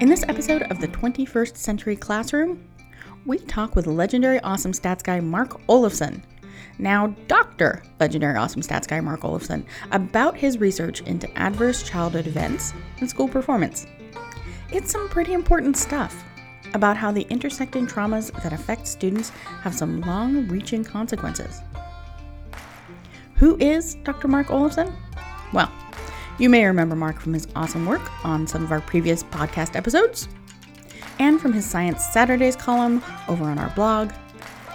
In this episode of the 21st Century Classroom, we talk with legendary awesome stats guy Mark Olofson, now Dr. Legendary Awesome Stats guy Mark Olofson, about his research into adverse childhood events and school performance. It's some pretty important stuff about how the intersecting traumas that affect students have some long reaching consequences. Who is Dr. Mark Olofson? Well, you may remember Mark from his awesome work on some of our previous podcast episodes, and from his Science Saturdays column over on our blog.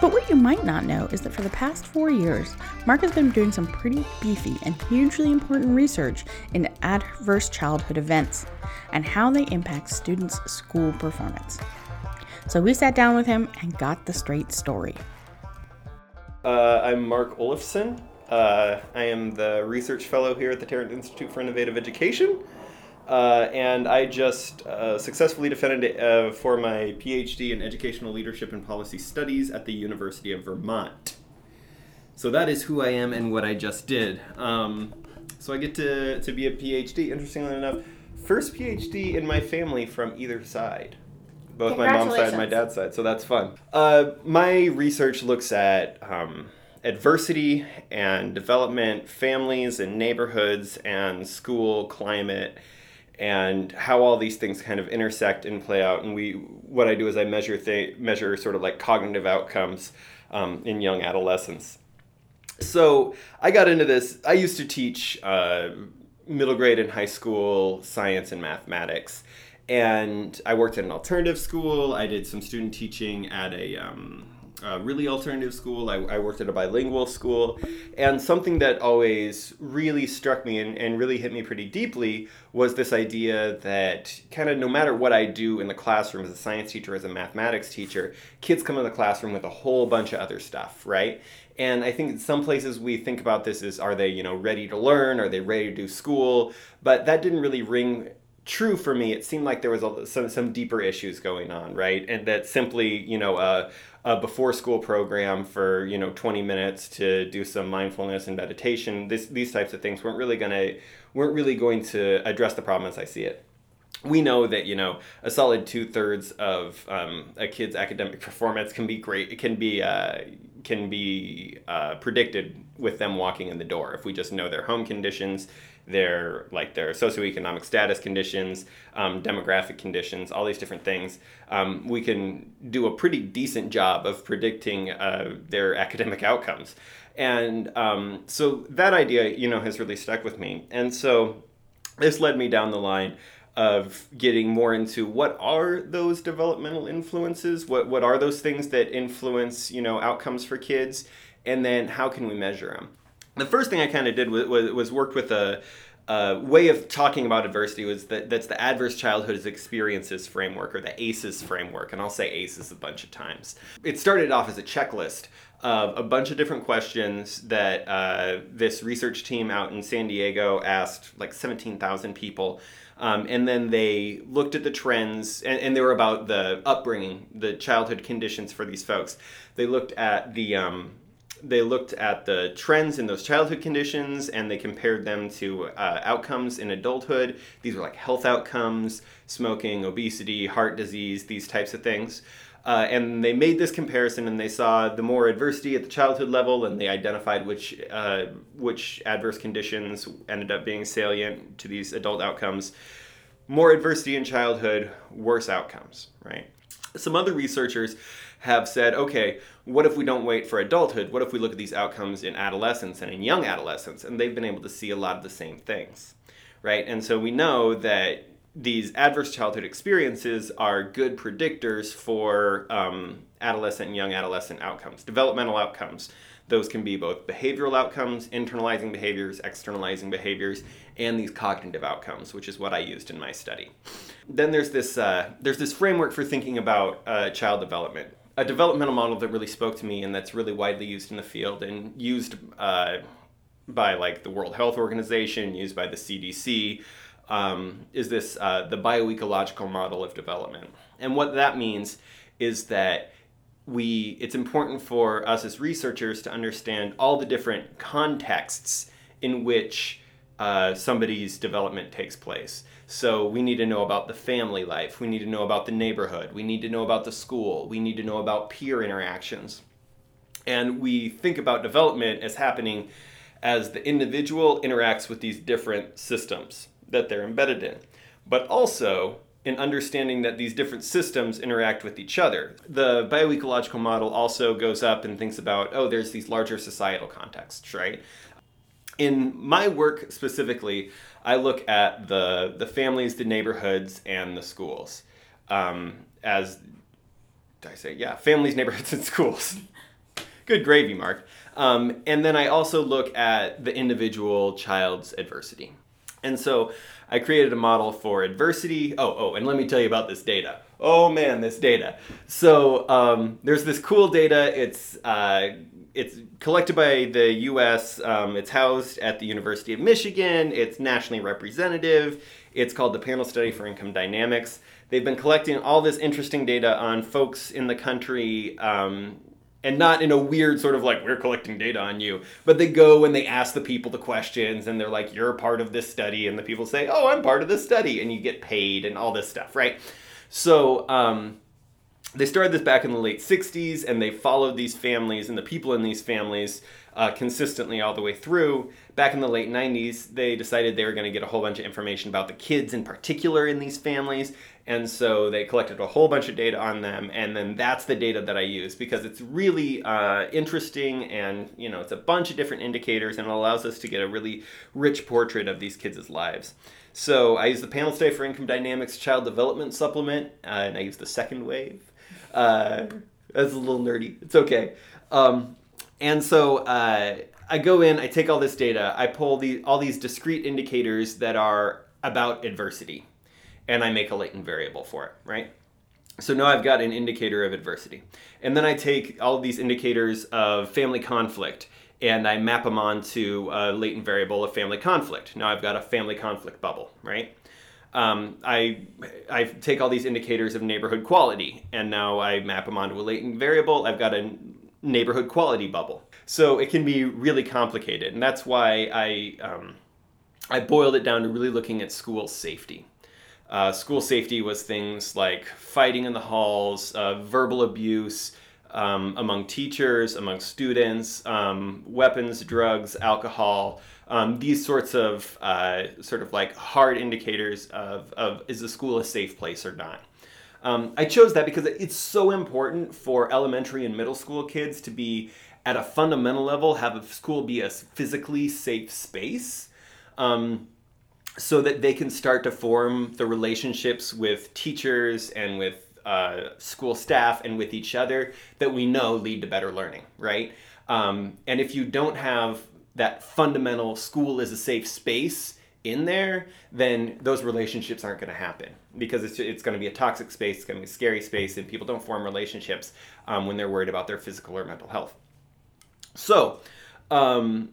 But what you might not know is that for the past four years, Mark has been doing some pretty beefy and hugely important research into adverse childhood events and how they impact students' school performance. So we sat down with him and got the straight story. Uh, I'm Mark Olofson. Uh, I am the research fellow here at the Tarrant Institute for Innovative Education. Uh, and I just uh, successfully defended uh, for my PhD in Educational Leadership and Policy Studies at the University of Vermont. So that is who I am and what I just did. Um, so I get to, to be a PhD, interestingly enough, first PhD in my family from either side. Both my mom's side and my dad's side, so that's fun. Uh, my research looks at um, adversity and development, families and neighborhoods, and school climate, and how all these things kind of intersect and play out. And we, what I do is I measure th- measure sort of like cognitive outcomes um, in young adolescents. So I got into this. I used to teach uh, middle grade and high school science and mathematics. And I worked at an alternative school. I did some student teaching at a um, a really alternative school. I, I, worked at a bilingual school. And something that always really struck me and, and really hit me pretty deeply was this idea that kind of no matter what I do in the classroom as a science teacher, as a mathematics teacher, kids come in the classroom with a whole bunch of other stuff, right? And I think in some places we think about this as are they, you know, ready to learn? Are they ready to do school? But that didn't really ring true for me. It seemed like there was a, some some deeper issues going on, right? And that simply, you know, uh, a before school program for you know 20 minutes to do some mindfulness and meditation. This, these types of things weren't really going to weren't really going to address the problem as i see it. We know that you know a solid two-thirds of um, a kid's academic performance can be great it can be uh, can be uh, predicted with them walking in the door. If we just know their home conditions their like their socioeconomic status conditions, um, demographic conditions, all these different things, um, we can do a pretty decent job of predicting uh, their academic outcomes. And um, so that idea, you know, has really stuck with me. And so this led me down the line of getting more into what are those developmental influences what what are those things that influence you know outcomes for kids and then how can we measure them the first thing I kind of did was, was, was, worked with a, way of talking about adversity was that that's the adverse childhood experiences framework or the ACEs framework, and I'll say ACEs a bunch of times. It started off as a checklist of a bunch of different questions that uh, this research team out in San Diego asked like 17,000 people. Um, and then they looked at the trends, and, and, they were about the upbringing, the childhood conditions for these folks. They looked at the um, they looked at the trends in those childhood conditions and they compared them to uh, outcomes in adulthood. These were like health outcomes, smoking, obesity, heart disease, these types of things. Uh, and they made this comparison and they saw the more adversity at the childhood level and they identified which, uh, which adverse conditions ended up being salient to these adult outcomes. More adversity in childhood, worse outcomes, right? Some other researchers have said, okay, what if we don't wait for adulthood? What if we look at these outcomes in adolescence and in young adolescents? And they've been able to see a lot of the same things, right? And so we know that these adverse childhood experiences are good predictors for um, adolescent and young adolescent outcomes, developmental outcomes. Those can be both behavioral outcomes, internalizing behaviors, externalizing behaviors, and these cognitive outcomes, which is what I used in my study. Then there's this uh, there's this framework for thinking about uh, child development. A developmental model that really spoke to me and that's really widely used in the field and used uh, by like the World Health Organization, used by the CDC, um, is this uh, the bioecological model of development. And what that means is that we it's important for us as researchers to understand all the different contexts in which uh, somebody's development takes place. So we need to know about the family life. We need to know about the neighborhood. We need to know about the school. We need to know about peer interactions. And we think about development as happening as the individual interacts with these different systems that they're embedded in, but also in understanding that these different systems interact with each other. The bioecological model also goes up and thinks about, oh, there's these larger societal contexts, right? In my work specifically, I look at the the families, the neighborhoods, and the schools um, as I say yeah, families, neighborhoods, and schools. Good gravy, Mark. Um, and then I also look at the individual child's adversity. And so I created a model for adversity. Oh, oh, and let me tell you about this data. Oh man, this data. So um, there's this cool data. It's uh, it's collected by the U.S. Um, it's housed at the University of Michigan. It's nationally representative. It's called the Panel Study for Income Dynamics. They've been collecting all this interesting data on folks in the country. Um, and not in a weird sort of like we're collecting data on you but they go and they ask the people the questions and they're like you're part of this study and the people say oh i'm part of this study and you get paid and all this stuff right so um, they started this back in the late 60s and they followed these families and the people in these families uh, consistently all the way through. Back in the late 90s, they decided they were going to get a whole bunch of information about the kids in particular in these families. And so they collected a whole bunch of data on them. And then that's the data that I use because it's really uh, interesting and, you know, it's a bunch of different indicators and it allows us to get a really rich portrait of these kids' lives. So I use the Panel Study for Income Dynamics Child Development Supplement, uh, and I use the second wave. Uh, that's a little nerdy. It's okay. Um, and so uh, I go in, I take all this data, I pull the, all these discrete indicators that are about adversity, and I make a latent variable for it, right? So now I've got an indicator of adversity. And then I take all these indicators of family conflict and I map them onto a latent variable of family conflict. Now I've got a family conflict bubble, right? Um, I, I take all these indicators of neighborhood quality and now I map them onto a latent variable. I've got a neighborhood quality bubble. So it can be really complicated, and that's why I um, I boiled it down to really looking at school safety. Uh, school safety was things like fighting in the halls, uh, verbal abuse um, among teachers, among students, um, weapons, drugs, alcohol. Um, these sorts of uh, sort of like hard indicators of, of is the school a safe place or not. Um, I chose that because it's so important for elementary and middle school kids to be at a fundamental level have a school be a physically safe space um, so that they can start to form the relationships with teachers and with uh, school staff and with each other that we know lead to better learning right um, and if you don't have that fundamental school is a safe space in there, then those relationships aren't going to happen because it's, it's going to be a toxic space, it's going to be a scary space, and people don't form relationships um, when they're worried about their physical or mental health. So, um,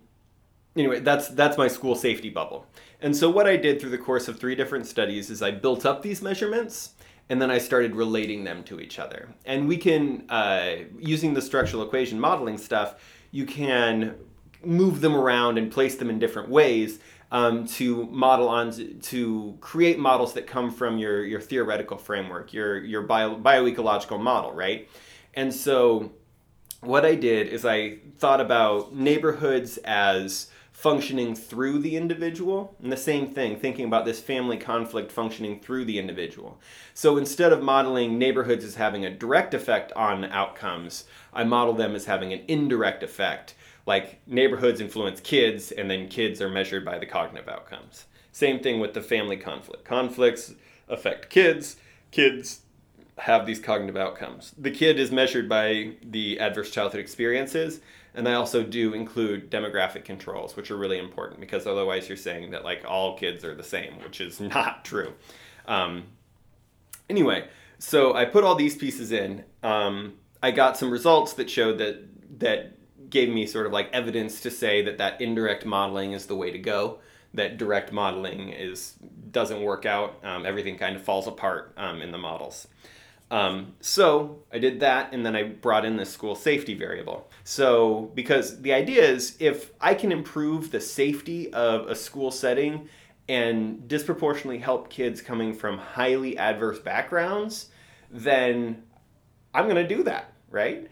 anyway, that's that's my school safety bubble. And so what I did through the course of three different studies is I built up these measurements and then I started relating them to each other. And we can, uh, using the structural equation modeling stuff, you can move them around and place them in different ways um, to model on to create models that come from your your theoretical framework, your your bio, bioecological model, right? And so, what I did is I thought about neighborhoods as functioning through the individual and the same thing thinking about this family conflict functioning through the individual so instead of modeling neighborhoods as having a direct effect on outcomes i model them as having an indirect effect like neighborhoods influence kids and then kids are measured by the cognitive outcomes. Same thing with the family conflict. Conflicts affect kids. Kids have these cognitive outcomes. The kid is measured by the adverse childhood experiences and i also do include demographic controls which are really important because otherwise you're saying that like all kids are the same which is not true. Um, anyway so i put all these pieces in. Um, i got some results that showed that that gave me sort of like evidence to say that that indirect modeling is the way to go. That direct modeling is doesn't work out. Um, everything kind of falls apart um, in the models. Um, so I did that, and then I brought in this school safety variable. So because the idea is, if I can improve the safety of a school setting and disproportionately help kids coming from highly adverse backgrounds, then I'm going to do that, right?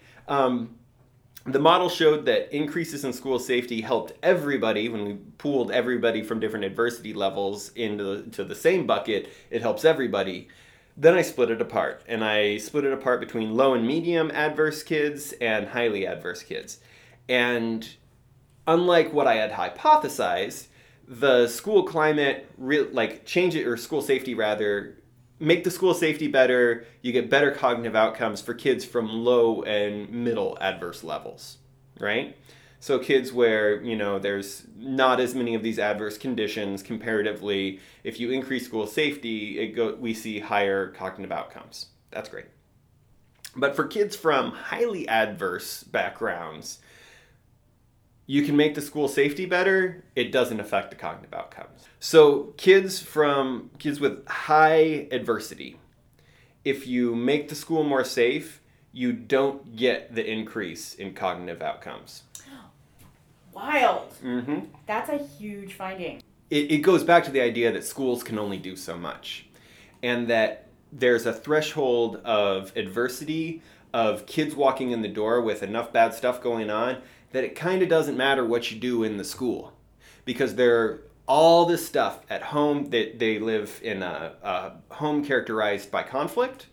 The model showed that increases in school safety helped everybody. When we pooled everybody from different adversity levels into the, the same bucket it helps everybody. Then i split it apart and i split it apart between low and medium adverse kids and highly adverse kids. And unlike what i had hypothesized the school climate re- like change it or school safety rather make the school safety better, you get better cognitive outcomes for kids from low and middle adverse levels, right? So kids where, you know, there's not as many of these adverse conditions comparatively, if you increase school safety, it go we see higher cognitive outcomes. That's great. But for kids from highly adverse backgrounds, you can make the school safety better, it doesn't affect the cognitive outcomes. So, kids from kids with high adversity, if you make the school more safe, you don't get the increase in cognitive outcomes. Wild. Mm-hmm. That's a huge finding. It, it goes back to the idea that schools can only do so much, and that there's a threshold of adversity of kids walking in the door with enough bad stuff going on that it kind of doesn't matter what you do in the school because they're all this stuff at home that they, they live in a, a, home characterized by conflict.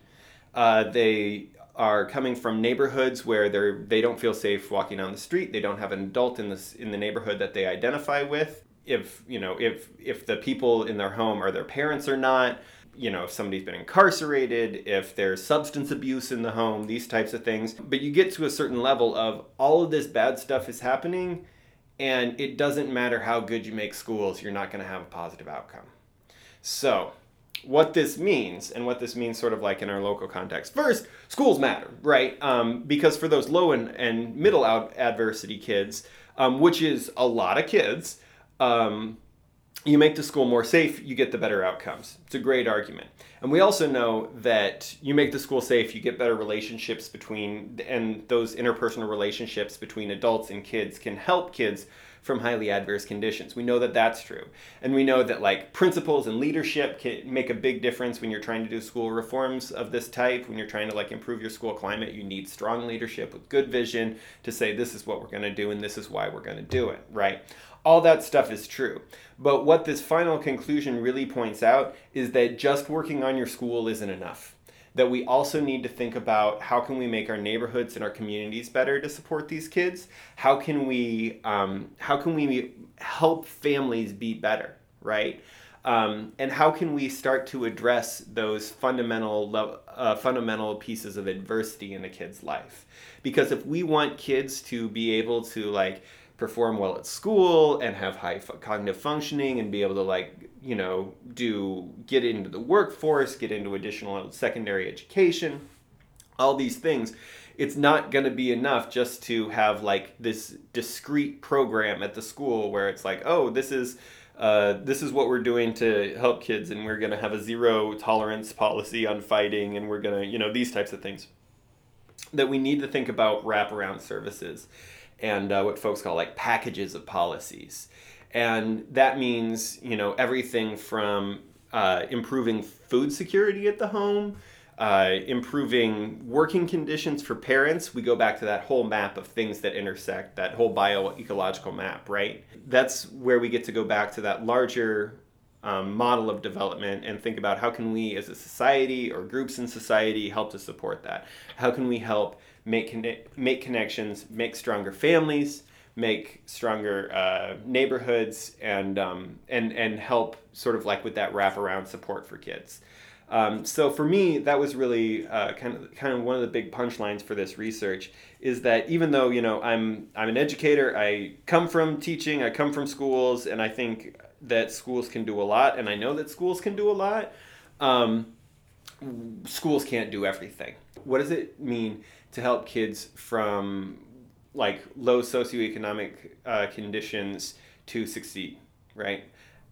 Uh, they are coming from neighborhoods where they're they don't feel safe walking down the street. They don't have an adult in this in the neighborhood that they identify with. If you know if if the people in their home are their parents or not you know, if somebody's been incarcerated, if there's substance abuse in the home, these types of things. But you get to a certain level of all of this bad stuff is happening, and it doesn't matter how good you make schools, you're not going to have a positive outcome. So, what this means, and what this means sort of like in our local context. First, schools matter, right? Um, because for those low and, and middle adversity kids, um, which is a lot of kids, um, you make the school more safe, you get the better outcomes. It's a great argument. And we also know that you make the school safe, you get better relationships between, and those interpersonal relationships between adults and kids can help kids from highly adverse conditions. We know that that's true. And we know that like principles and leadership can make a big difference when you're trying to do school reforms of this type. When you're trying to like improve your school climate, you need strong leadership with good vision to say this is what we're going to do and this is why we're going to do it, right? All that stuff is true. But what this final conclusion really points out is that just working on your school isn't enough. That we also need to think about how can we make our neighborhoods and our communities better to support these kids? How can we um, how can we help families be better, right? Um, and how can we start to address those fundamental uh, fundamental pieces of adversity in a kid's life? Because if we want kids to be able to like perform well at school and have high f- cognitive functioning and be able to like you know do get into the workforce get into additional secondary education all these things it's not going to be enough just to have like this discrete program at the school where it's like oh this is uh, this is what we're doing to help kids and we're going to have a zero tolerance policy on fighting and we're going to you know these types of things that we need to think about wraparound services and uh, what folks call like packages of policies. And that means, you know, everything from uh, improving food security at the home, uh, improving working conditions for parents. We go back to that whole map of things that intersect, that whole bioecological map, right? That's where we get to go back to that larger um, model of development and think about how can we as a society or groups in society help to support that how can we help make conne- make connections, make stronger families, make stronger uh, neighborhoods, and um, and and help sort of like with that wraparound support for kids. Um, so for me, that was really uh, kind of kind of one of the big punchlines for this research is that even though you know I'm I'm an educator, I come from teaching, I come from schools, and I think that schools can do a lot, and I know that schools can do a lot. Um, schools can't do everything. What does it mean to help kids from like low socioeconomic uh, conditions to succeed, right?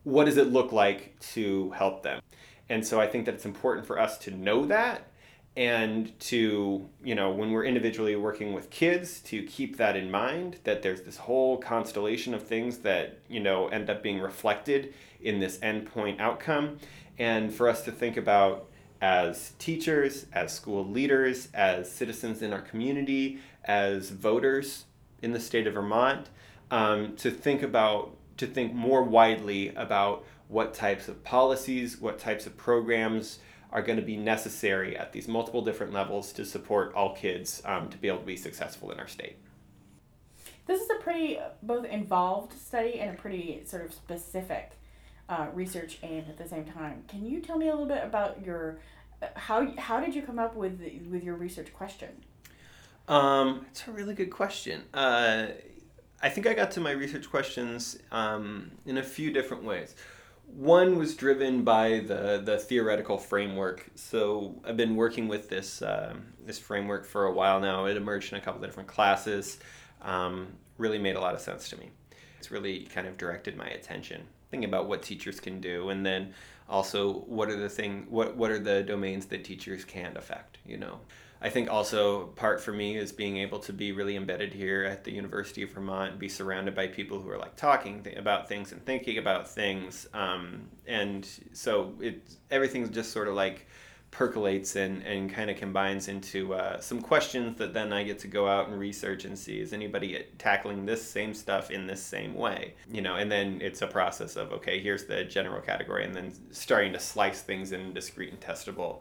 What does it look like to help them? And so I think that it's important for us to know that and to you know when we're individually working with kids to keep that in mind that there's this whole constellation of things that you know end up being reflected in this endpoint outcome. And for us to think about as teachers as school leaders as citizens in our community as voters in the state of vermont um, to think about to think more widely about what types of policies what types of programs are going to be necessary at these multiple different levels to support all kids um, to be able to be successful in our state. This is a pretty both involved study and a pretty sort of specific uh, research aim at the same time. Can you tell me a little bit about your uh, how how did you come up with with your research question? Um, it's a really good question. Uh, I think I got to my research questions um, in a few different ways one was driven by the the theoretical framework. So I've been working with this uh, this framework for a while now. It emerged in a couple of different classes. Um, really made a lot of sense to me. It's really kind of directed my attention, thinking about what teachers can do, and then also what are the thing what what are the domains that teachers can't affect. You know, I think also part for me is being able to be really embedded here at the University of Vermont and be surrounded by people who are like talking th- about things and thinking about things. Um, and so it everything just sort of like percolates and, and kind of combines into uh, some questions that then I get to go out and research and see is anybody tackling this same stuff in this same way you know and then it's a process of okay here's the general category and then starting to slice things in discrete and testable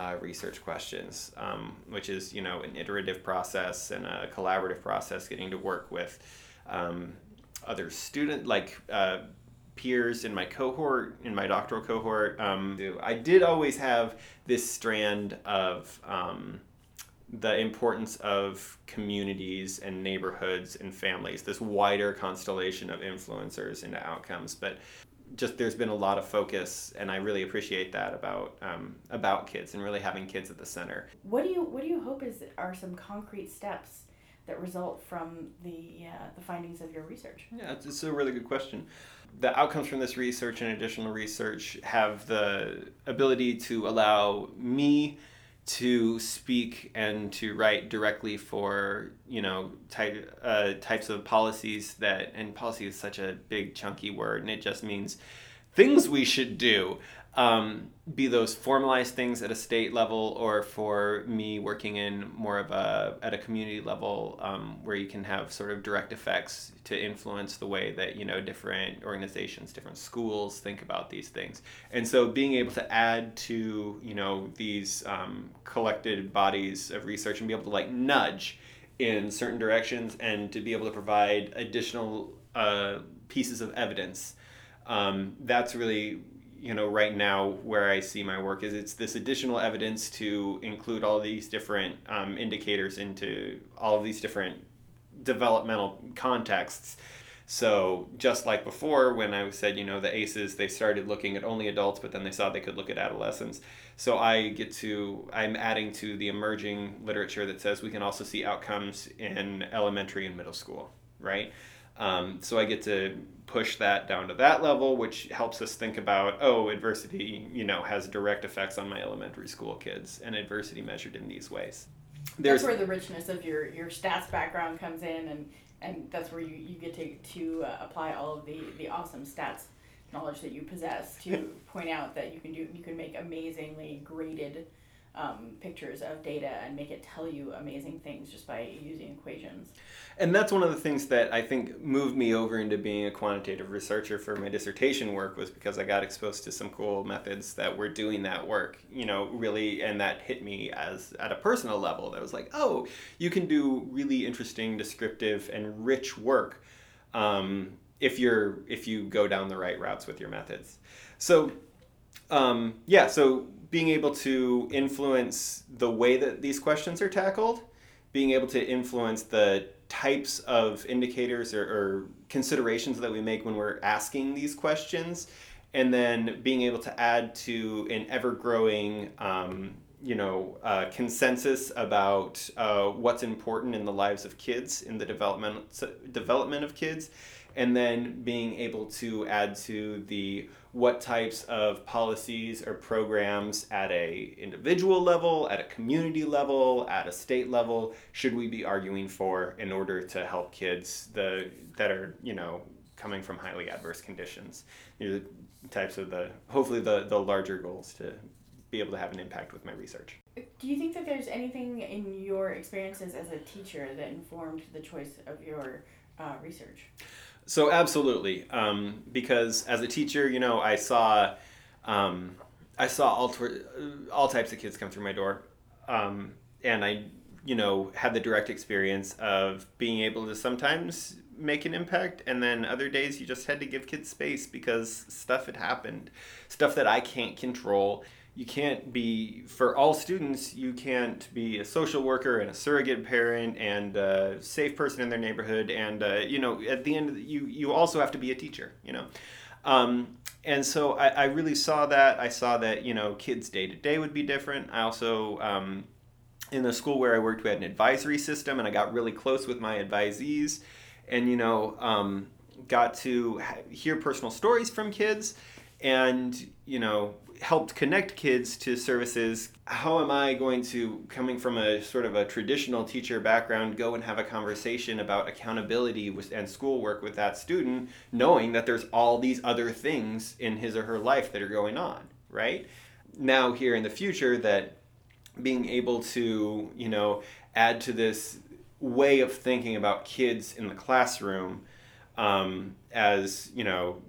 uh, research questions, um, which is you know an iterative process and a collaborative process, getting to work with um, other student like uh, peers in my cohort, in my doctoral cohort. Um, I did always have this strand of um, the importance of communities and neighborhoods and families, this wider constellation of influencers into outcomes. But just there's been a lot of focus, and I really appreciate that about um, about kids and really having kids at the center. What do you What do you hope is are some concrete steps that result from the uh, the findings of your research? Yeah, it's, it's a really good question. The outcomes from this research and additional research have the ability to allow me to speak and to write directly for you know type uh, types of policies that and policy is such a big chunky word and it just means things we should do um, be those formalized things at a state level or for me working in more of a at a community level um, where you can have sort of direct effects to influence the way that you know different organizations different schools think about these things. And so being able to add to you know these um, collected bodies of research and be able to like nudge in certain directions and to be able to provide additional uh, pieces of evidence um, that's really you know right now where I see my work is it's this additional evidence to include all these different um, indicators into all of these different developmental contexts. So just like before, when I said you know the ACEs, they started looking at only adults, but then they saw they could look at adolescents. So I get to I'm adding to the emerging literature that says we can also see outcomes in elementary and middle school, right? Um, so I get to push that down to that level, which helps us think about, oh, adversity, you know, has direct effects on my elementary school kids, and adversity measured in these ways. There's, that's where the richness of your, your stats background comes in, and, and that's where you, you get to, to uh, apply all of the, the awesome stats knowledge that you possess to point out that you can do you can make amazingly graded um, pictures of data and make it tell you amazing things just by using equations. And that's one of the things that I think moved me over into being a quantitative researcher for my dissertation work was because I got exposed to some cool methods that were doing that work, you know, really, and that hit me as at a personal level. That was like, oh, you can do really interesting, descriptive, and rich work um, if you're if you go down the right routes with your methods. So, um, yeah, so being able to influence the way that these questions are tackled, being able to influence the types of indicators or, or considerations that we make when we're asking these questions, and then being able to add to an ever growing um, you know uh, consensus about uh, what's important in the lives of kids in the development development of kids and then being able to add to the what types of policies or programs at a individual level at a community level at a state level should we be arguing for in order to help kids the that are you know coming from highly adverse conditions the types of the hopefully the the larger goals to be able to have an impact with my research Do you think that there's anything in your experiences as a teacher that informed the choice of your uh, research? So absolutely, um, because as a teacher, you know, I saw, um, I saw all all types of kids come through my door, um, and I, you know, had the direct experience of being able to sometimes make an impact, and then other days you just had to give kids space because stuff had happened, stuff that I can't control you can't be for all students you can't be a social worker and a surrogate parent and a safe person in their neighborhood and uh, you know at the end the, you you also have to be a teacher you know. Um, and so I, I really saw that. I saw that you know kids day to day would be different. I also um, in the school where i worked we had an advisory system and i got really close with my advisees and you know um, got to hear personal stories from kids and you know helped connect kids to services how am i going to coming from a sort of a traditional teacher background go and have a conversation about accountability with, and schoolwork with that student knowing that there's all these other things in his or her life that are going on right? Now here in the future that being able to you know add to this way of thinking about kids in the classroom um, as you know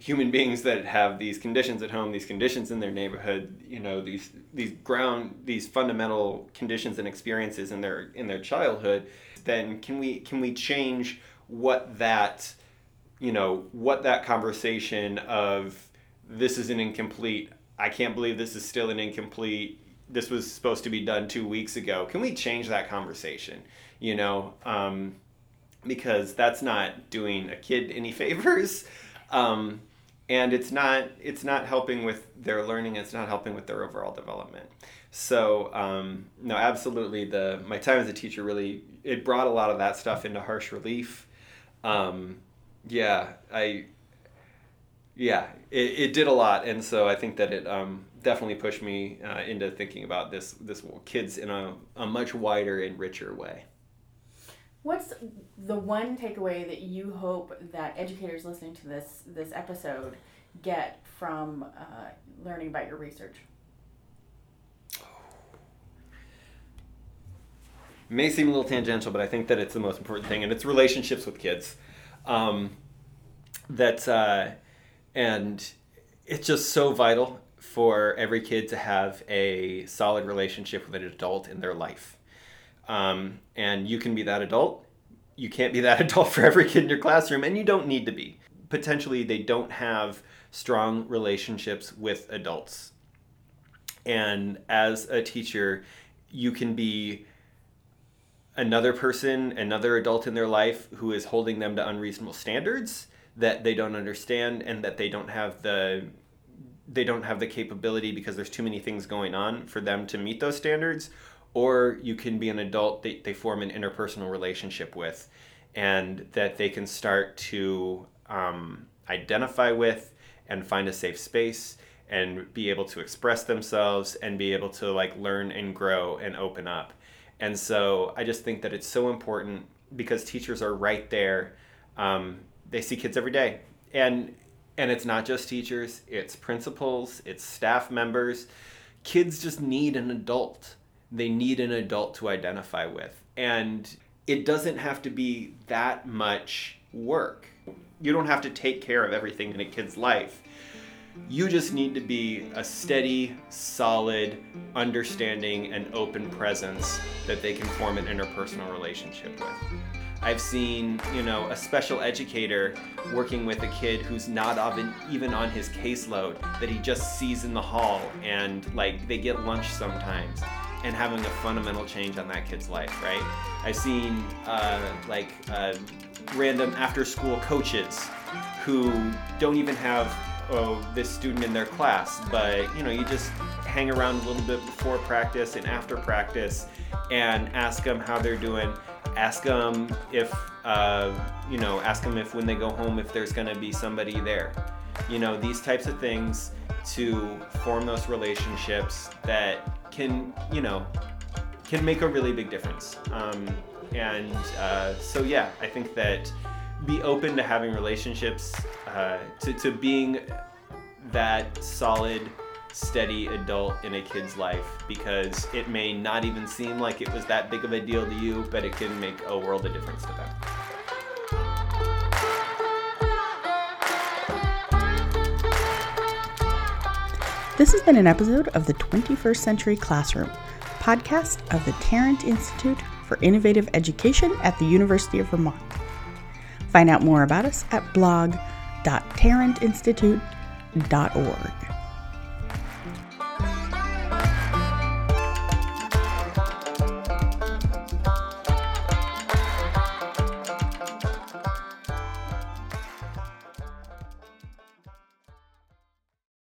human beings that have these conditions at home, these conditions in their neighborhood, you know, these these ground these fundamental conditions and experiences in their in their childhood, then can we can we change what that you know, what that conversation of this is an incomplete, I can't believe this is still an incomplete, this was supposed to be done two weeks ago. Can we change that conversation? You know, um, because that's not doing a kid any favors. Um, and it's not it's not helping with their learning it's not helping with their overall development. So um, no absolutely the my time as a teacher really it brought a lot of that stuff into harsh relief. Um, yeah i yeah it, it did a lot and so i think that it um, definitely pushed me uh, into thinking about this this kids in a, a much wider and richer way What's the one takeaway that you hope that educators listening to this this episode get from uh, learning about your research? may seem a little tangential, but I think that it's the most important thing, and it's relationships with kids. Um, that uh, and it's just so vital for every kid to have a solid relationship with an adult in their life. Um, and you can be that adult. You can't be that adult for every kid in your classroom, and you don't need to be. Potentially, they don't have strong relationships with adults. And as a teacher, you can be another person, another adult in their life who is holding them to unreasonable standards that they don't understand and that they don't have the they don't have the capability because there's too many things going on for them to meet those standards or you can be an adult that they form an interpersonal relationship with and that they can start to um, identify with and find a safe space and be able to express themselves and be able to like learn and grow and open up. And so i just think that it's so important because teachers are right there um, they see kids every day. And and it's not just teachers it's principals it's staff members. Kids just need an adult they need an adult to identify with. And it doesn't have to be that much work. You don't have to take care of everything in a kid's life. You just need to be a steady, solid, understanding, and open presence that they can form an interpersonal relationship with. I've seen, you know, a special educator working with a kid who's not even on his caseload that he just sees in the hall and like they get lunch sometimes and having a fundamental change on that kid's life, right? I've seen uh, like uh, random after school coaches who don't even have oh, this student in their class, but you know, you just hang around a little bit before practice and after practice and ask them how they're doing ask them if uh, you know ask them if when they go home if there's to be somebody there you know these types of things to form those relationships that can you know can make a really big difference um, and uh, so yeah i think that be open to having relationships uh, to, to being that solid steady adult in a kid's life because it may not even seem like it was that big of a deal to you, but it can make a world of difference to them. This has been an episode of the 21st Century Classroom, podcast of the Tarrant Institute for Innovative Education at the University of Vermont. Find out more about us at blog.tarrantinstitute.org.